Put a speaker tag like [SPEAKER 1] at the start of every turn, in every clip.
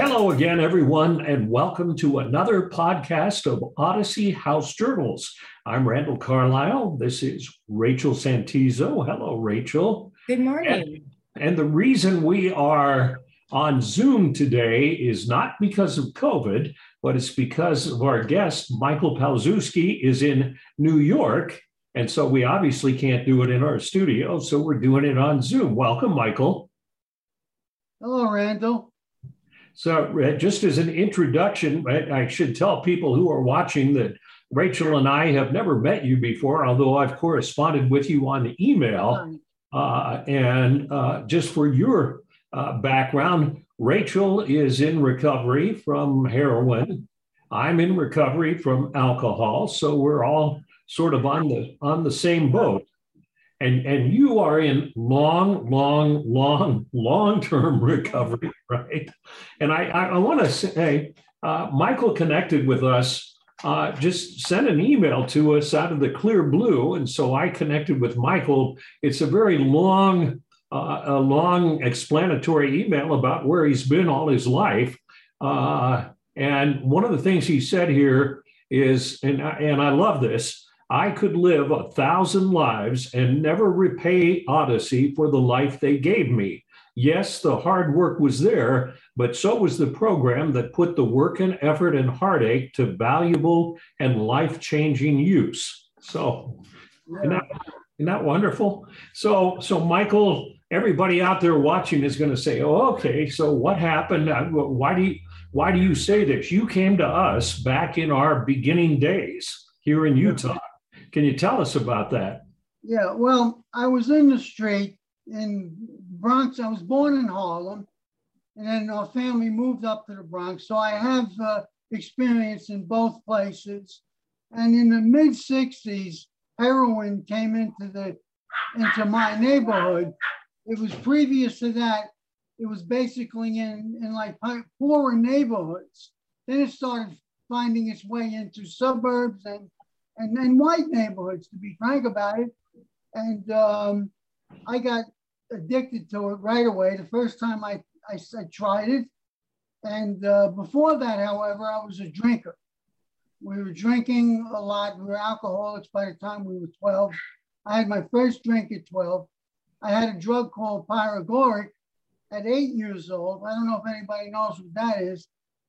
[SPEAKER 1] Hello again, everyone, and welcome to another podcast of Odyssey House Journals. I'm Randall Carlisle. This is Rachel Santizo. Hello, Rachel.
[SPEAKER 2] Good morning.
[SPEAKER 1] And, and the reason we are on Zoom today is not because of COVID, but it's because of our guest, Michael Palczewski, is in New York. And so we obviously can't do it in our studio. So we're doing it on Zoom. Welcome, Michael.
[SPEAKER 3] Hello, Randall.
[SPEAKER 1] So, uh, just as an introduction, I should tell people who are watching that Rachel and I have never met you before, although I've corresponded with you on email. Uh, and uh, just for your uh, background, Rachel is in recovery from heroin. I'm in recovery from alcohol. So we're all sort of on the on the same boat and and you are in long long long long term recovery right? And i i, I want to say uh, michael connected with us uh, just sent an email to us out of the clear blue. And so i connected with michael. It's a very long uh, a long explanatory email about where he's been all his life. Uh, and one of the things he said here is and and i love this I could live a thousand lives and never repay Odyssey for the life they gave me. Yes, the hard work was there, but so was the program that put the work and effort and heartache to valuable and life changing use. So, isn't that, isn't that wonderful? So, so Michael, everybody out there watching is going to say, "Oh, okay. So what happened? Uh, why do you, why do you say this? You came to us back in our beginning days here in Utah." Can you tell us about that?
[SPEAKER 3] Yeah, well, I was in the street in Bronx. I was born in Harlem, and then our family moved up to the Bronx. So I have uh, experience in both places. And in the mid '60s, heroin came into the into my neighborhood. It was previous to that. It was basically in in like poorer neighborhoods. Then it started finding its way into suburbs and and then white neighborhoods, to be frank about it. And um, I got addicted to it right away the first time I, I, I tried it. And uh, before that, however, I was a drinker. We were drinking a lot. We were alcoholics by the time we were 12. I had my first drink at 12. I had a drug called Paregoric at eight years old. I don't know if anybody knows what that is.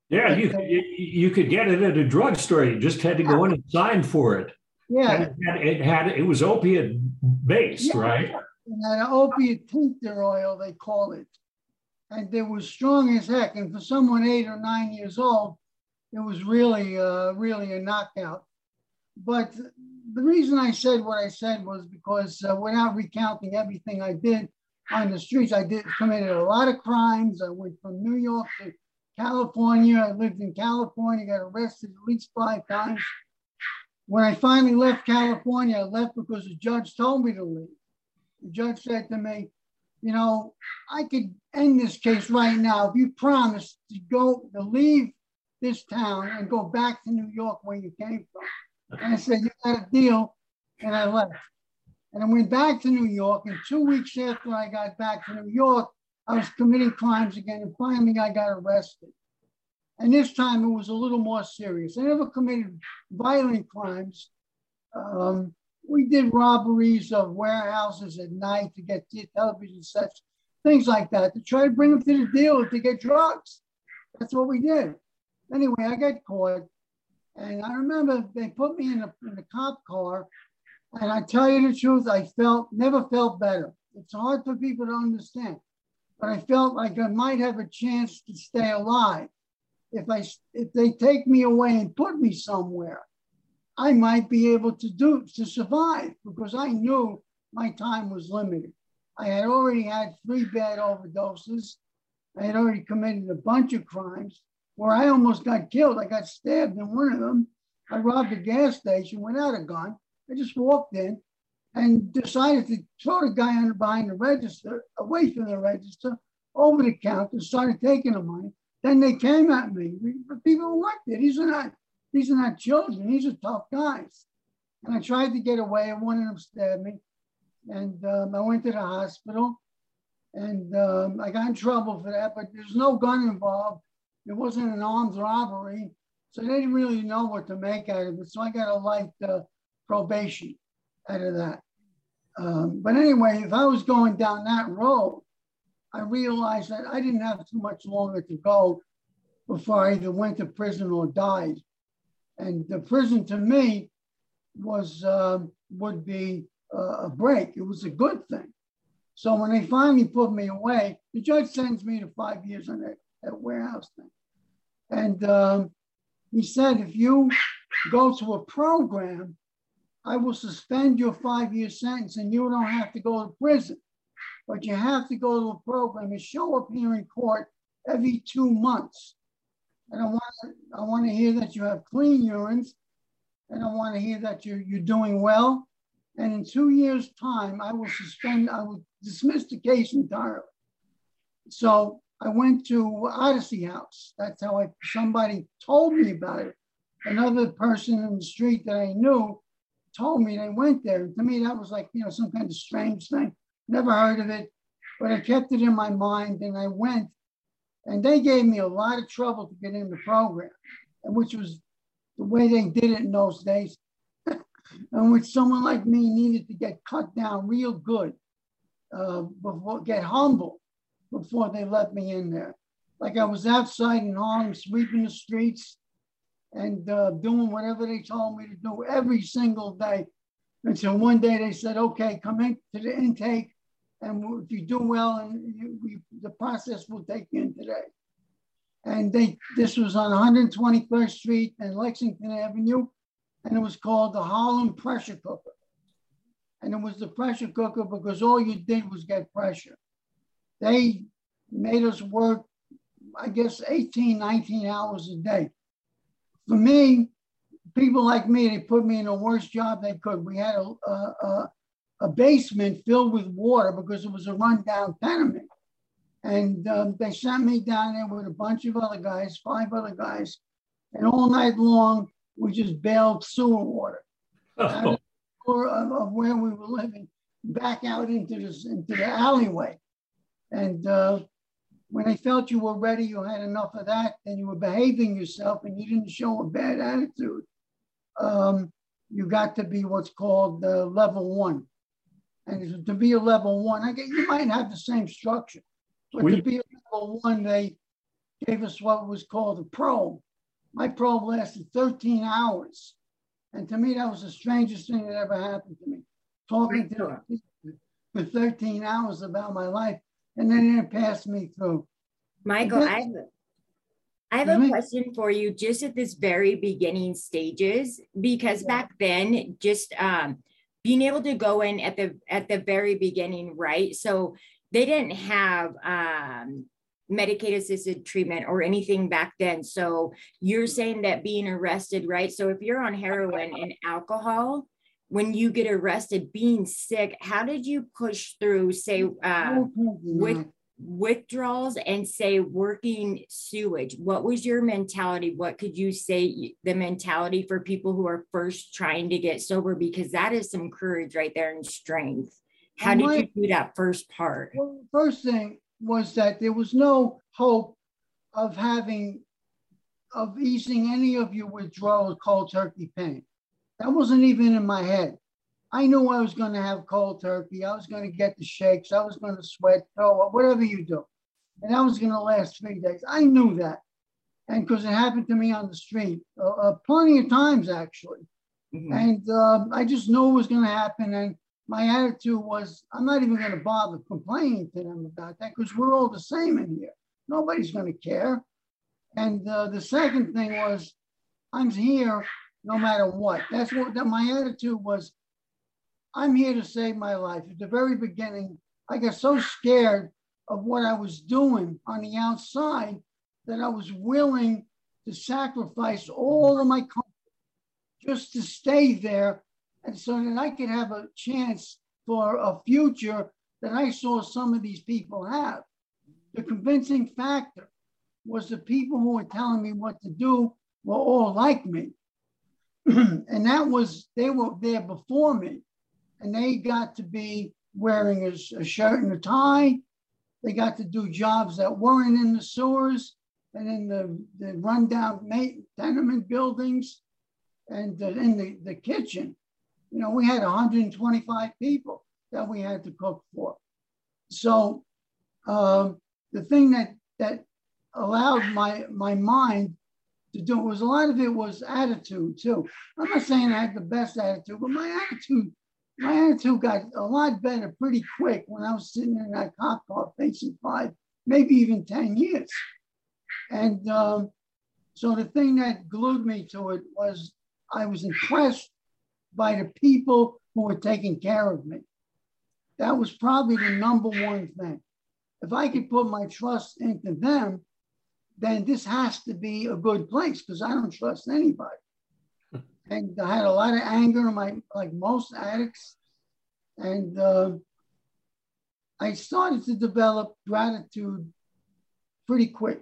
[SPEAKER 1] Yeah, you, you, you could get it at a drugstore. You just had to go in and sign for it.
[SPEAKER 3] Yeah,
[SPEAKER 1] it had, it, had, it was opiate based, yeah. right?
[SPEAKER 3] And an opiate tincture oil, they call it, and it was strong as heck. And for someone eight or nine years old, it was really, uh, really a knockout. But the reason I said what I said was because uh, without recounting everything I did on the streets, I did committed a lot of crimes. I went from New York to California. I lived in California, got arrested at least five times. When I finally left California, I left because the judge told me to leave. The judge said to me, you know, I could end this case right now if you promise to go to leave this town and go back to New York where you came from. And I said, you got a deal. And I left. And I went back to New York. And two weeks after I got back to New York, I was committing crimes again, and finally I got arrested. And this time it was a little more serious. I never committed violent crimes. Um, we did robberies of warehouses at night to get television sets, things like that, to try to bring them to the dealer to get drugs. That's what we did. Anyway, I got caught. And I remember they put me in a, in a cop car. And I tell you the truth, I felt never felt better. It's hard for people to understand but I felt like I might have a chance to stay alive. If I if they take me away and put me somewhere, I might be able to do to survive because I knew my time was limited. I had already had three bad overdoses. I had already committed a bunch of crimes where I almost got killed. I got stabbed in one of them. I robbed a gas station without a gun. I just walked in and decided to throw the guy on behind the register, away from the register, over the counter, started taking the money. Then they came at me. But People liked it. These are not these are not children. These are tough guys. And I tried to get away, and one of them stabbed me. And um, I went to the hospital, and um, I got in trouble for that. But there's no gun involved. It wasn't an armed robbery. So they didn't really know what to make out of it. So I got a light uh, probation out of that. Um, but anyway, if I was going down that road, I realized that I didn't have too much longer to go before I either went to prison or died. And the prison to me was uh, would be uh, a break. It was a good thing. So when they finally put me away, the judge sends me to five years on that, that warehouse thing. And um, he said, if you go to a program, I will suspend your five year sentence and you don't have to go to prison. But you have to go to a program and show up here in court every two months. And I want I want to hear that you have clean urines and I want to hear that you're, you're doing well. And in two years' time, I will suspend, I will dismiss the case entirely. So I went to Odyssey House. That's how I somebody told me about it. Another person in the street that I knew told me they went there. To me, that was like, you know, some kind of strange thing. Never heard of it, but I kept it in my mind and I went. And they gave me a lot of trouble to get in the program, and which was the way they did it in those days. and which someone like me needed to get cut down real good, uh, before get humble before they let me in there. Like I was outside in Harlem sweeping the streets and uh, doing whatever they told me to do every single day. Until so one day they said, okay, come in to the intake. And if you do well, and you, we, the process will take you in today. And they, this was on 121st Street and Lexington Avenue, and it was called the Harlem Pressure Cooker. And it was the pressure cooker because all you did was get pressure. They made us work, I guess, 18, 19 hours a day. For me, people like me, they put me in the worst job they could. We had a, a, a basement filled with water because it was a rundown tenement. And um, they sent me down there with a bunch of other guys, five other guys. And all night long, we just bailed sewer water oh. of, of, where we were living back out into, this, into the alleyway. And uh, when they felt you were ready, you had enough of that, and you were behaving yourself, and you didn't show a bad attitude, um, you got to be what's called uh, level one. And to be a level one, I get you might have the same structure, but we, to be a level one, they gave us what was called a probe. My probe lasted 13 hours. And to me, that was the strangest thing that ever happened to me. Talking to for 13 hours about my life and then it passed me through.
[SPEAKER 2] Michael, I have, I have a question for you just at this very beginning stages, because back then, just um, being able to go in at the at the very beginning, right? So they didn't have um, Medicaid assisted treatment or anything back then. So you're saying that being arrested, right? So if you're on heroin and alcohol, when you get arrested being sick how did you push through say uh, with withdrawals and say working sewage? What was your mentality? What could you say the mentality for people who are first trying to get sober? Because that is some courage right there and strength. How did you do that first part?
[SPEAKER 3] Well, first thing was that there was no hope of having of easing any of your withdrawal cold turkey pain that wasn't even in my head. I knew I was going to have cold turkey. I was going to get the shakes. I was going to sweat, throw up, whatever you do. And that was going to last three days. I knew that. And because it happened to me on the street uh, uh, plenty of times, actually. Mm-hmm. And uh, I just knew it was going to happen. And my attitude was, I'm not even going to bother complaining to them about that because we're all the same in here. Nobody's going to care. And uh, the second thing was, I'm here no matter what. That's what that my attitude was. I'm here to save my life. At the very beginning, I got so scared of what I was doing on the outside that I was willing to sacrifice all of my comfort just to stay there and so that I could have a chance for a future that I saw some of these people have. The convincing factor was the people who were telling me what to do were all like me. and that was they were there before me, and they got to be wearing a, a shirt and a tie. They got to do jobs that weren't in the sewers. and in the, the rundown tenement buildings and in the, the kitchen. You know, we had 125 people that we had to cook for. So um, the thing that that allowed my my mind to do it was a lot of it was attitude too. I'm not saying I had the best attitude, but my attitude my attitude got a lot better pretty quick when I was sitting in that cop car facing five, maybe even 10 years. And um, so the thing that glued me to it was I was impressed by the people who were taking care of me. That was probably the number one thing. If I could put my trust into them, then this has to be a good place because I don't trust anybody. and I had a lot of anger in my, like most addicts. And uh, I started to develop gratitude pretty quick.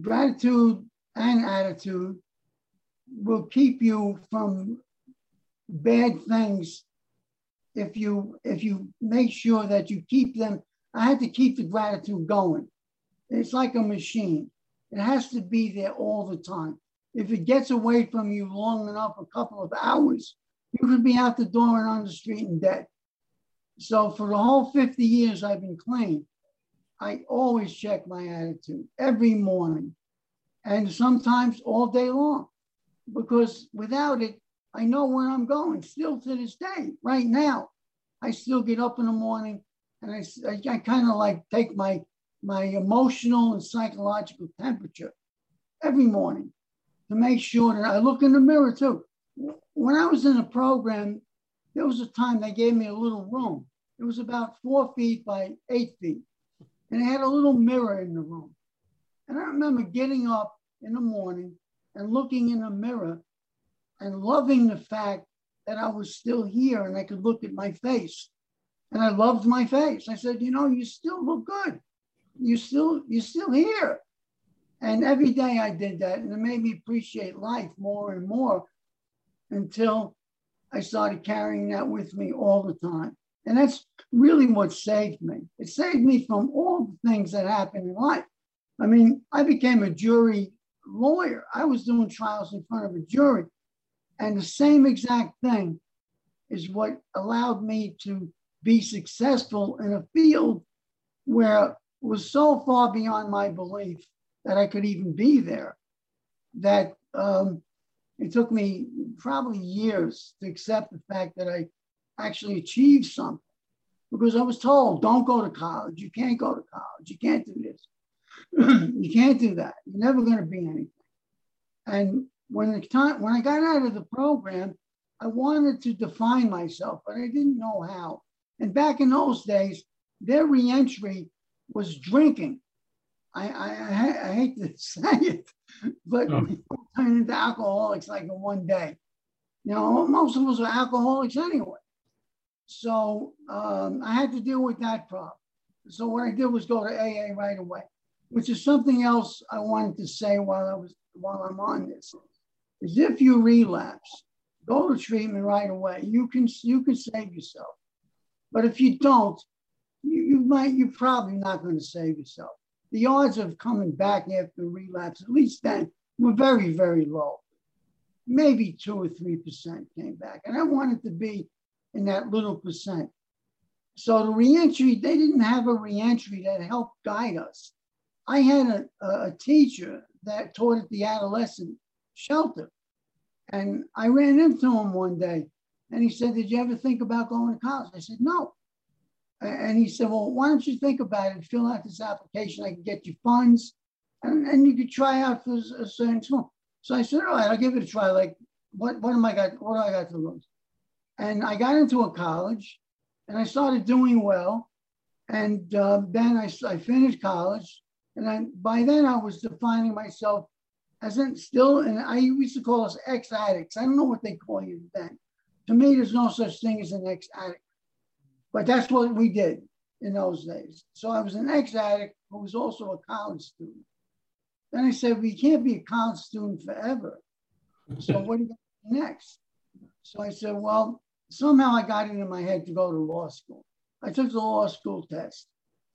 [SPEAKER 3] Gratitude and attitude will keep you from bad things if you if you make sure that you keep them i had to keep the gratitude going it's like a machine. It has to be there all the time. If it gets away from you long enough a couple of hours you could be out the door and on the street and dead. So for the whole 50 years i've been clean i always check my attitude every morning and sometimes all day long because without it I know where I'm going still to this day. Right now, I still get up in the morning and I, I, I kind of like take my, my emotional and psychological temperature every morning to make sure that I look in the mirror too. When I was in a program, there was a time they gave me a little room. It was about four feet by eight feet. And it had a little mirror in the room. And I remember getting up in the morning and looking in the mirror and loving the fact that I was still here and I could look at my face. And I loved my face. I said, you know, you still look good. You still, you're still here. And every day I did that, and it made me appreciate life more and more until I started carrying that with me all the time. And that's really what saved me. It saved me from all the things that happened in life. I mean, I became a jury lawyer. I was doing trials in front of a jury. And the same exact thing is what allowed me to be successful in a field where was so far beyond my belief that I could even be there that um, it took me probably years to accept the fact that I actually achieved something because I was told, don't go to college. You can't go to college. You can't do this. you can't do that. You're never going to be anything. And when the time when I got out of the program, I wanted to define myself, but I didn't know how. And back in those days, their reentry was drinking. I, I, I hate to say it, but oh. we turned into alcoholics like in one day. You know, most of us are alcoholics anyway. So um, I had to deal with that problem. So what I did was go to AA right away, which is something else I wanted to say while I was while I'm on this is if you relapse, go to treatment right away. You can you can save yourself. But if you don't, you, you might you're probably not going to save yourself. The odds of coming back after relapse, at least then, were very, very low. Maybe two or three percent came back. And I wanted to be in that little percent. So the reentry, they didn't have a reentry that helped guide us. I had a, a teacher that taught at the adolescent shelter. And I ran into him one day and he said, Did you ever think about going to college? I said, No. And he said, Well, why don't you think about it? Fill out this application. I can get you funds and, and you could try out for a certain school. So I said, All right, I'll give it a try. Like, what, what am I got? What do I got to lose? And I got into a college and I started doing well. And uh, then I, I finished college. And by then I was defining myself as in still, and I used to call us ex addicts. I don't know what they call you then. To me, there's no such thing as an ex addict, but that's what we did in those days. So I was an ex addict who was also a college student. Then I said, we can't be a college student forever. So what do you do next? So I said, well, somehow I got it in my head to go to law school. I took the law school test.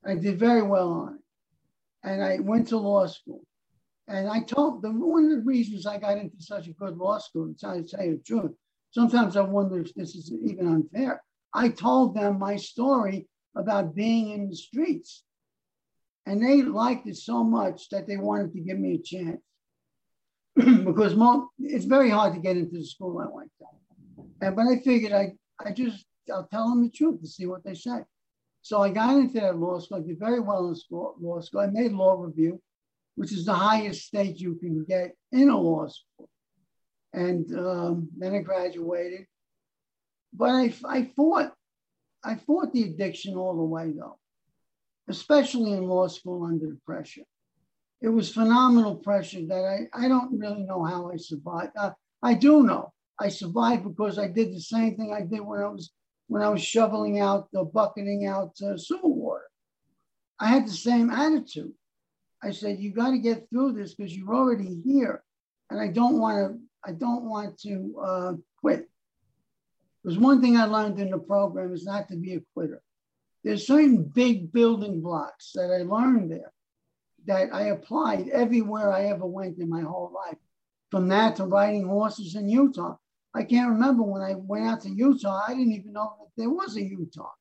[SPEAKER 3] I did very well on it. and I went to law school. And I told them one of the reasons I got into such a good law school, to tell you the truth, sometimes I wonder if this is even unfair. I told them my story about being in the streets. And they liked it so much that they wanted to give me a chance. because it's very hard to get into the school I went to. And but I figured I, I just I'll tell them the truth to see what they say. So I got into that law school. I did very well in school, law school. I made law review, which is the highest stage you can get in a law school. And um, then I graduated. But I, I fought, I fought the addiction all the way though, especially in law school under the pressure. It was phenomenal pressure that I, I don't really know how I survived. Uh, I do know I survived because I did the same thing I did when I was when I was shoveling out, the bucketing out uh, sewer water. I had the same attitude. I said, "You got to get through this because you're already here, and I don't want to. I don't want to uh, quit." There's one thing I learned in the program is not to be a quitter. There's certain big building blocks that I learned there that I applied everywhere I ever went in my whole life. From that to riding horses in Utah. I can't remember when I went out to Utah, I didn't even know that there was a Utah.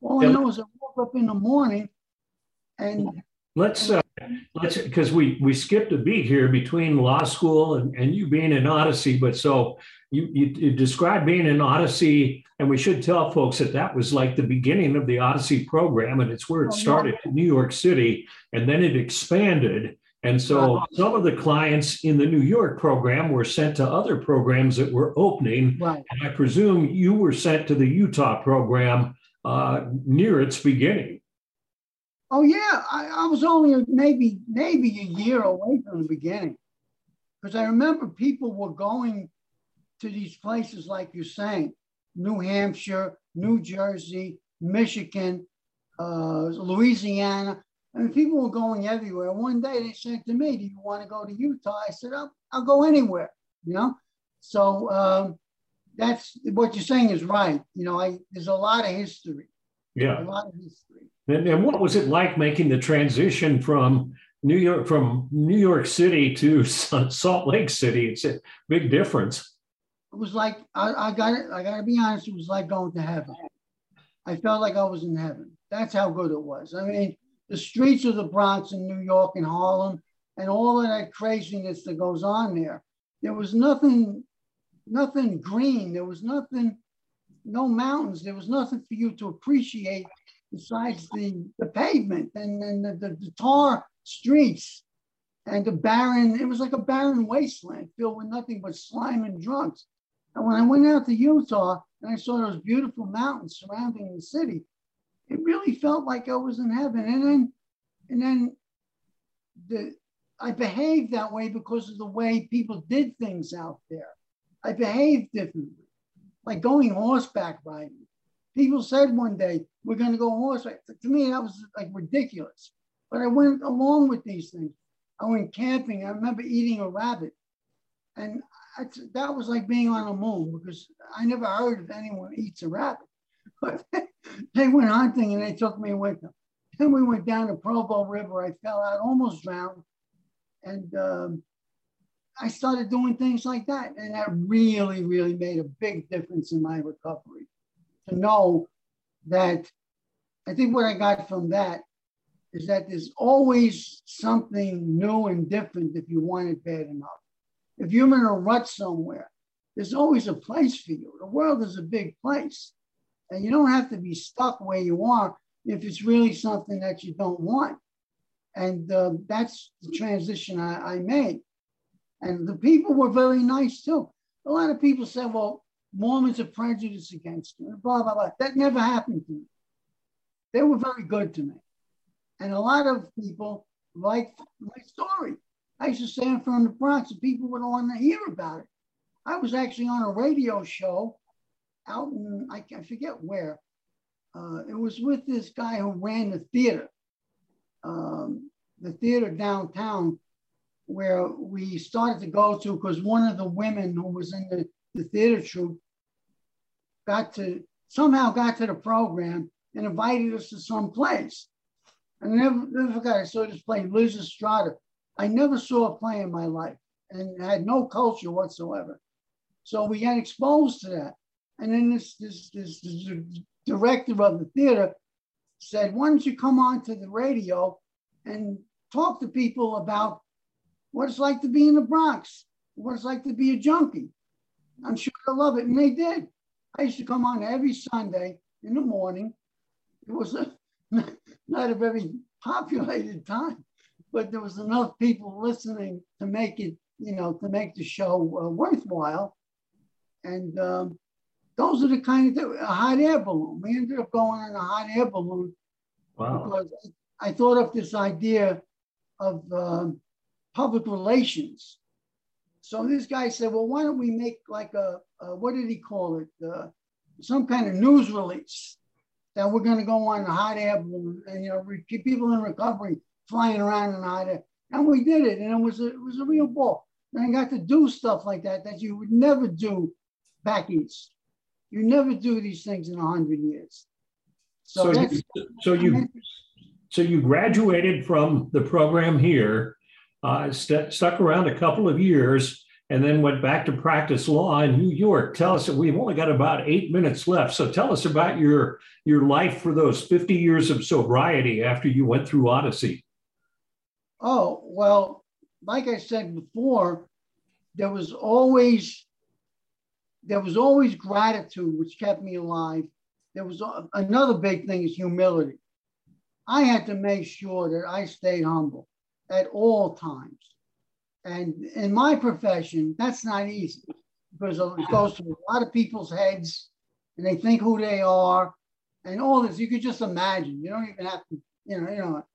[SPEAKER 3] All yeah. I know is I woke up in the morning and
[SPEAKER 1] let's uh, let's because we we skipped a beat here between law school and, and you being in Odyssey, but so you, you, you described being in Odyssey, and we should tell folks that that was like the beginning of the Odyssey program, and it's where it oh, started in New York City, and then it expanded and so some of the clients in the New York program were sent to other programs that were opening. Right. And I presume you were sent to the Utah program uh, near its beginning.
[SPEAKER 3] Oh yeah, I, I, was only maybe maybe a year away from the beginning, because I remember people were going to these places like you're saying, New Hampshire, New Jersey, Michigan, uh, Louisiana, I mean, people were going everywhere. One day they said to me, "Do you want to go to Utah?" I said, "I'll, I'll go anywhere." You know, so um, that's what you're saying is right. You know, I there's a lot of history.
[SPEAKER 1] Yeah,
[SPEAKER 3] a lot of history.
[SPEAKER 1] And, and what was it like making the transition from New York from New York City to Salt Lake City? It's a big difference.
[SPEAKER 3] It was like I, I got it. I got to be honest. It was like going to heaven. I felt like I was in heaven. That's how good it was. I mean, the streets of the Bronx in New York and Harlem and all of that craziness that goes on there. There was nothing, nothing green. There was nothing, no mountains. There was nothing for you to appreciate besides the, the pavement and, and the, the, the tar streets and the barren, it was like a barren wasteland filled with nothing but slime and drunks. And when I went out to Utah and I saw those beautiful mountains surrounding the city, it really felt like I was in heaven. And then, and then the I behaved that way because of the way people did things out there. I behaved differently, like going horseback riding. People said one day, we're going to go horseback. To me, that was like ridiculous. But I went along with these things. I went camping. I remember eating a rabbit. And that was like being on the moon because I never heard of anyone eats a rabbit. But they went hunting and they took me with them. Then we went down the Provo River. I fell out, almost drowned. And um, I started doing things like that. And that really, really made a big difference in my recovery. To know that I think what I got from that is that there's always something new and different if you want it bad enough. If you're in a rut somewhere, there's always a place for you. The world is a big place. And you don't have to be stuck where you are if it's really something that you don't want. And uh, that's the transition I, I made. And the people were very nice too. A lot of people said, well, Mormons are prejudiced against you, blah, blah, blah. That never happened to me. They were very good to me. And a lot of people liked my story. I used to stand from the Bronx and people would want to hear about it. I was actually on a radio show out in, I, I forget where. Uh, it was with this guy who ran the theater, um, the theater downtown, where we started to go to because one of the women who was in the, the theater troupe got to somehow got to the program and invited us to some place. And I never, never forgot. I saw this play, Lysistrata. I never saw a play in my life and had no culture whatsoever. So we got exposed to that. And then this, this, this, this director of the theater said, why don't you come on to the radio and talk to people about what it's like to be in the Bronx, what it's like to be a junkie. I'm sure they'll love it. And they did. I used to come on every Sunday in the morning. It was a, not a very populated time, but there was enough people listening to make it, you know, to make the show uh, worthwhile. And um, those are the kind of a hot air balloon. We ended up going on a hot air balloon
[SPEAKER 1] wow.
[SPEAKER 3] because I thought of this idea of um, public relations. So this guy said, well, why don't we make like a, a what did he call it? Uh, some kind of news release that we're going to go on a hot air balloon and, you know, keep people in recovery flying around in hot air. And we did it. And it was a, it was a real ball. And I got to do stuff like that that you would never do back east. You never do these things in a hundred years.
[SPEAKER 1] So, so you, so you, so you graduated from the program here uh, st- stuck around a couple of years and then went back to practice law in New York. Tell us, we've only got about eight minutes left. So tell us about your, your life for those 50 years of sobriety after you went through Odyssey.
[SPEAKER 3] Oh, well, like I said before, there was always there was always gratitude which kept me alive. There was another big thing is humility. I had to make sure that I stayed humble at all times. And in my profession, that's not easy because it goes through a lot of people's heads and they think who they are and all this. You could just imagine. You don't even have to, you know, you know.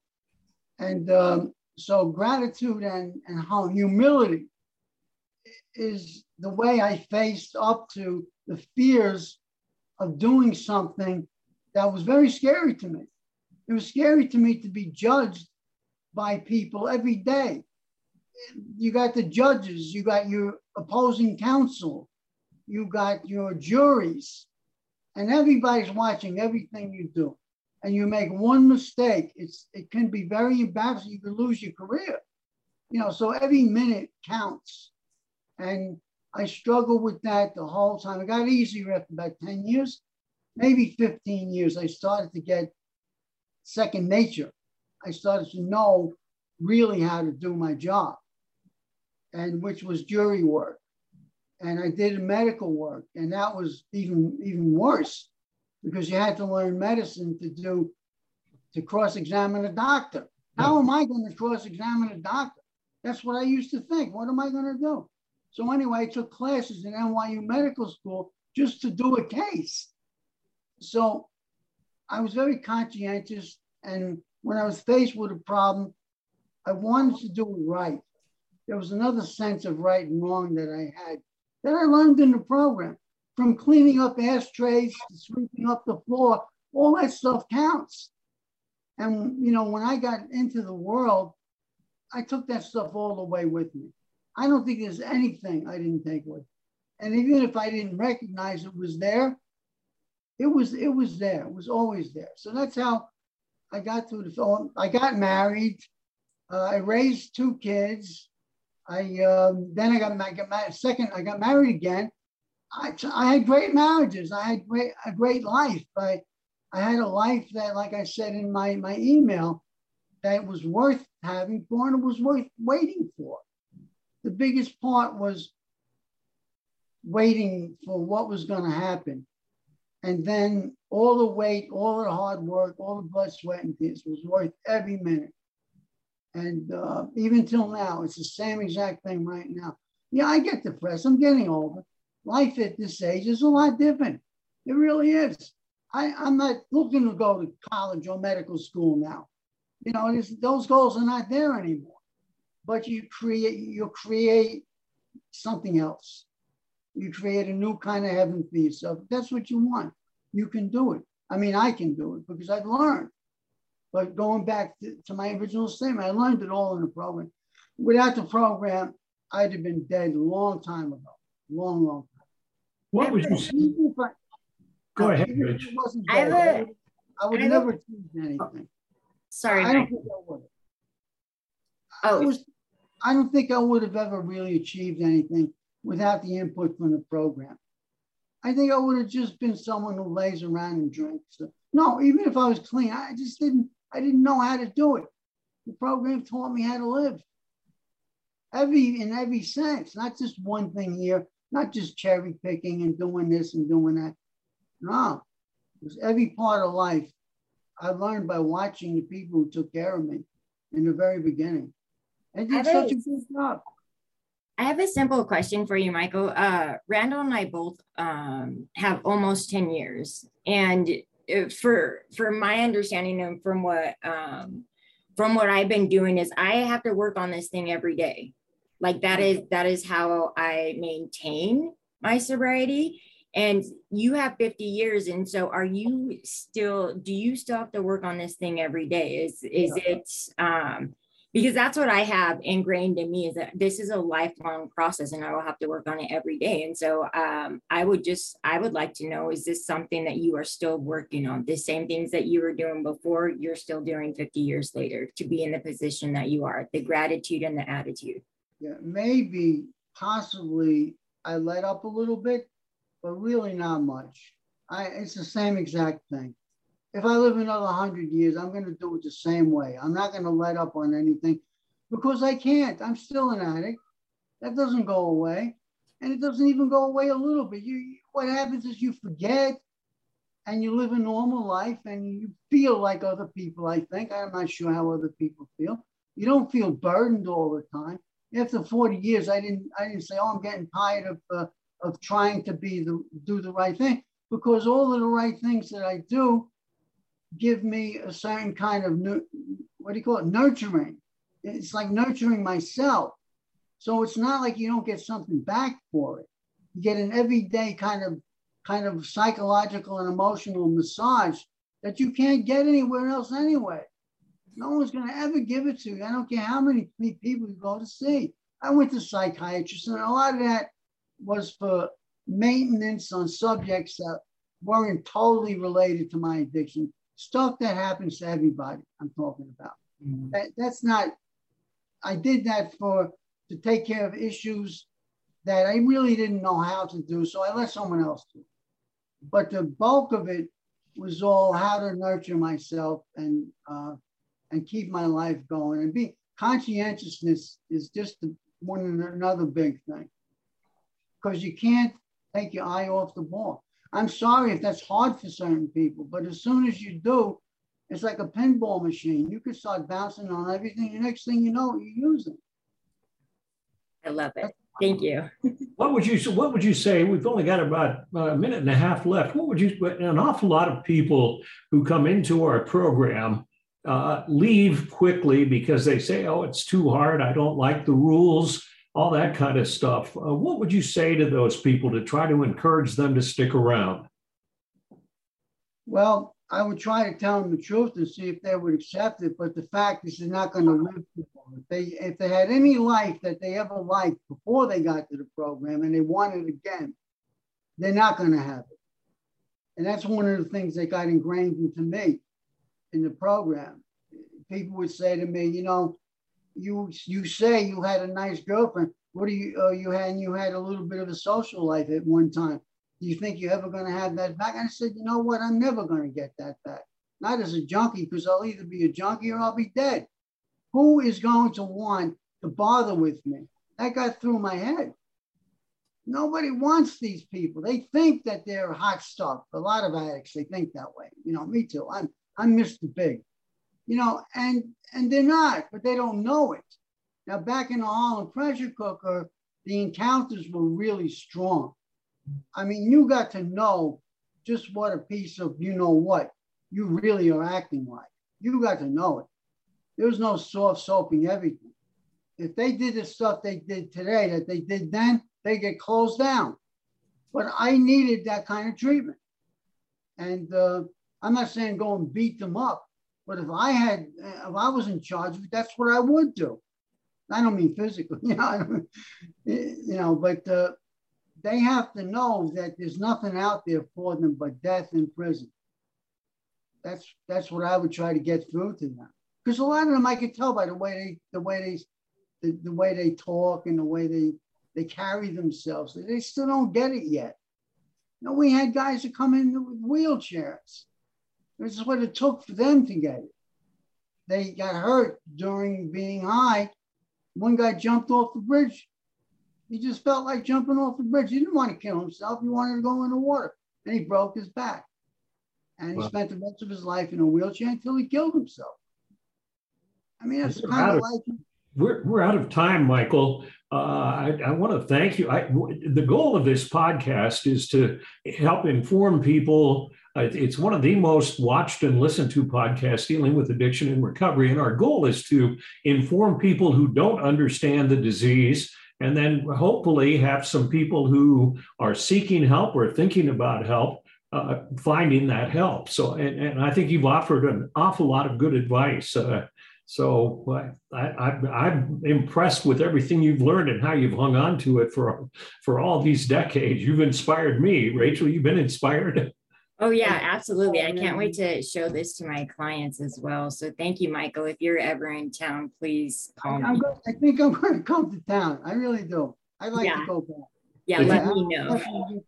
[SPEAKER 3] And um, so gratitude and, and how humility is the way I faced up to the fears of doing something that was very scary to me. It was scary to me to be judged by people every day. You got the judges, you got your opposing counsel, you got your juries, and everybody's watching everything you do. And you make one mistake, it's it can be very embarrassing. You can lose your career. You know, so every minute counts. And I struggled with that the whole time. It got easier after about 10 years, maybe 15 years. I started to get second nature. I started to know really how to do my job, and which was jury work. And I did medical work, and that was even even worse because you had to learn medicine to do to cross-examine a doctor. How am I going to cross-examine a doctor? That's what I used to think. What am I going to do? So anyway, I took classes in NYU Medical School just to do a case. So I was very conscientious and when I was faced with a problem, I wanted to do it right. There was another sense of right and wrong that I had that I learned in the program from cleaning up ashtrays to sweeping up the floor. All that stuff counts. And, you know, when I got into the world, I took that stuff all the way with me. I don't think there's anything I didn't take with. And even if I didn't recognize it was there, it was it was there. It was always there. So that's how I got through the film. I got married. Uh, I raised two kids. I um, then I got, I got. Second, I got married again. I, I had great marriages. I had great, a great life. I, I had a life that, like I said in my, my email, that was worth having for and was worth waiting for. The biggest part was waiting for what was going to happen. And then all the wait, all the hard work, all the blood, sweat, and tears was worth every minute. And uh, even till now, it's the same exact thing right now. Yeah, I get depressed. I'm getting older. Life at this age is a lot different. It really is. I, I'm not looking to go to college or medical school now. You know, those goals are not there anymore. But you create, you create something else. You create a new kind of heaven for yourself. That's what you want you can do it. I mean, I can do it because I've learned. But going back to, to my original statement, I learned it all in the program. Without the program, I'd have been dead a long time ago. Long, long time.
[SPEAKER 1] What would you say? I, Go ahead, Rich.
[SPEAKER 2] I, have a,
[SPEAKER 3] I would, I would never choose anything.
[SPEAKER 2] Sorry,
[SPEAKER 3] I don't think I would.
[SPEAKER 2] Oh,
[SPEAKER 3] I, was, I don't think I would have ever really achieved anything without the input from the program. I think I would have just been someone who lays around and drinks. So, no, even if I was clean, I just didn't. I didn't know how to do it. The program taught me how to live. Every in every sense, not just one thing here, not just cherry picking and doing this and doing that. No, it was every part of life. I learned by watching the people who took care of me in the very beginning. And did such a good job.
[SPEAKER 2] I have a simple question for you, Michael. Uh, Randall and I both um, have almost 10 years. And uh, for for my understanding and from what um, from what I've been doing is I have to work on this thing every day. Like that is that is how I maintain my sobriety. And you have 50 years. And so are you still, do you still have to work on this thing every day? Is is yeah. it um because that's what I have ingrained in me is that this is a lifelong process and I will have to work on it every day. And so um, I would just, I would like to know, is this something that you are still working on? The same things that you were doing before, you're still doing 50 years later to be in the position that you are, the gratitude and the attitude.
[SPEAKER 3] Yeah, maybe, possibly I let up a little bit, but really not much. I, it's the same exact thing if I live another 100 years, I'm going to do it the same way. I'm not going to let up on anything because I can't. I'm still an addict. That doesn't go away. And it doesn't even go away a little bit. You, what happens is you forget and you live a normal life and you feel like other people, I think. I'm not sure how other people feel. You don't feel burdened all the time. After 40 years, I didn't, I didn't say, oh, I'm getting tired of, uh, of trying to be the, do the right thing because all of the right things that I do give me a certain kind of what do you call it? Nurturing. It's like nurturing myself. So it's not like you don't get something back for it. You get an everyday kind of kind of psychological and emotional massage that you can't get anywhere else anyway no one's going to ever give it to you i don't care how many people you go to see i went to psychiatrists and a lot of that was for maintenance on subjects that weren't totally related to my addiction stuff that happens to everybody I'm talking about. Mm-hmm. That, that's not, I did that for, to take care of issues that I really didn't know how to do. So I let someone else do. But the bulk of it was all how to nurture myself and, uh, and keep my life going and be conscientiousness is just one another big thing because you can't take your eye off the ball. I'm sorry if that's hard for certain people, but as soon as you do, it's like a pinball machine. You can start bouncing on everything. The next thing you know, you're using.
[SPEAKER 2] I love it. Thank you.
[SPEAKER 1] what would you What would you say? We've only got about a minute and a half left. What would you? An awful lot of people who come into our program uh, leave quickly because they say, "Oh, it's too hard. I don't like the rules." all that kind of stuff. Uh, what would you say to those people to try to encourage them to stick around?
[SPEAKER 3] Well, I would try to tell them the truth and see if they would accept it. But the fact is, they're not going to live If they, if they had any life that they ever liked before they got to the program and they want it again, they're not going to have it. And that's one of the things that got ingrained into me in the program. People would say to me, you know, you you say you had a nice girlfriend. What do you uh, you had? You had a little bit of a social life at one time. Do you think you're ever going to have that back? And I said, you know what? I'm never going to get that back. Not as a junkie, because I'll either be a junkie or I'll be dead. Who is going to want to bother with me? That got through my head. Nobody wants these people. They think that they're hot stuff. A lot of addicts, they think that way. You know, me too. I'm I'm Mr. Big you know, and and they're not, but they don't know it. Now, back in the Harlem pressure cooker, the encounters were really strong. I mean, you got to know just what a piece of you know what you really are acting like. You got to know it. There was no soft soaping everything. If they did the stuff they did today that they did then, they get closed down. But I needed that kind of treatment. And uh, I'm not saying go and beat them up, but if I had, if I was in charge of it, that's what I would do. I don't mean physically, you know, you know, but uh, they have to know that there's nothing out there for them but death in prison. That's that's what I would try to get through to them. because a lot of them I could tell by the way they the way they the, the way they talk and the way they they carry themselves. They still don't get it yet. You know, we had guys that come in with wheelchairs. This is what it took for them to get it. They got hurt during being high. One guy jumped off the bridge. He just felt like jumping off the bridge. He didn't want to kill himself. He wanted to go in the water. And he broke his back. And he wow. spent the rest of his life in a wheelchair until he killed himself. I mean, that's kind of like
[SPEAKER 1] We're, we're out of time, Michael. Uh, I, I want to thank you. I, the goal of this podcast is to help inform people. Uh, it's one of the most watched and listened to podcasts dealing with addiction and recovery. And our goal is to inform people who don't understand the disease and then hopefully have some people who are seeking help or thinking about help uh, finding that help. So, and, and, I think you've offered an awful lot of good advice. Uh, so I, am impressed with everything you've learned and how you've hung on to it for for all these decades. You've inspired me, Rachel. You've been inspired.
[SPEAKER 2] Oh yeah, absolutely. I can't wait to show this to my clients as well. So thank you, Michael. If you're ever in town, please call
[SPEAKER 3] I,
[SPEAKER 2] me.
[SPEAKER 3] Going, I think I'm going to come to town. I really do. I'd like yeah. to go back.
[SPEAKER 2] Yeah, let me know.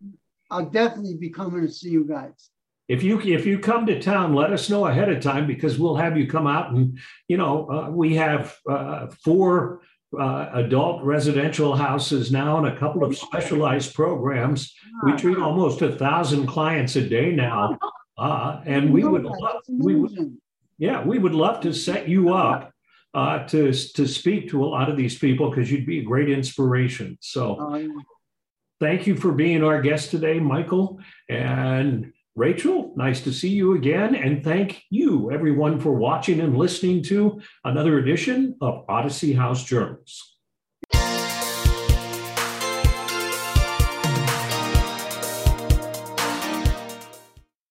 [SPEAKER 3] I'll definitely be coming to see you guys.
[SPEAKER 1] If you if you come to town, let us know ahead of time because we'll have you come out and you know uh, we have uh, four uh, adult residential houses now and a couple of specialized programs. We treat almost a thousand clients a day now, uh, and we would love, we would yeah we would love to set you up uh, to to speak to a lot of these people because you'd be a great inspiration. So. Oh, thank you for being our guest today, Michael. And Rachel, nice to see you again. And thank you, everyone, for watching and listening to another edition of Odyssey House Journals.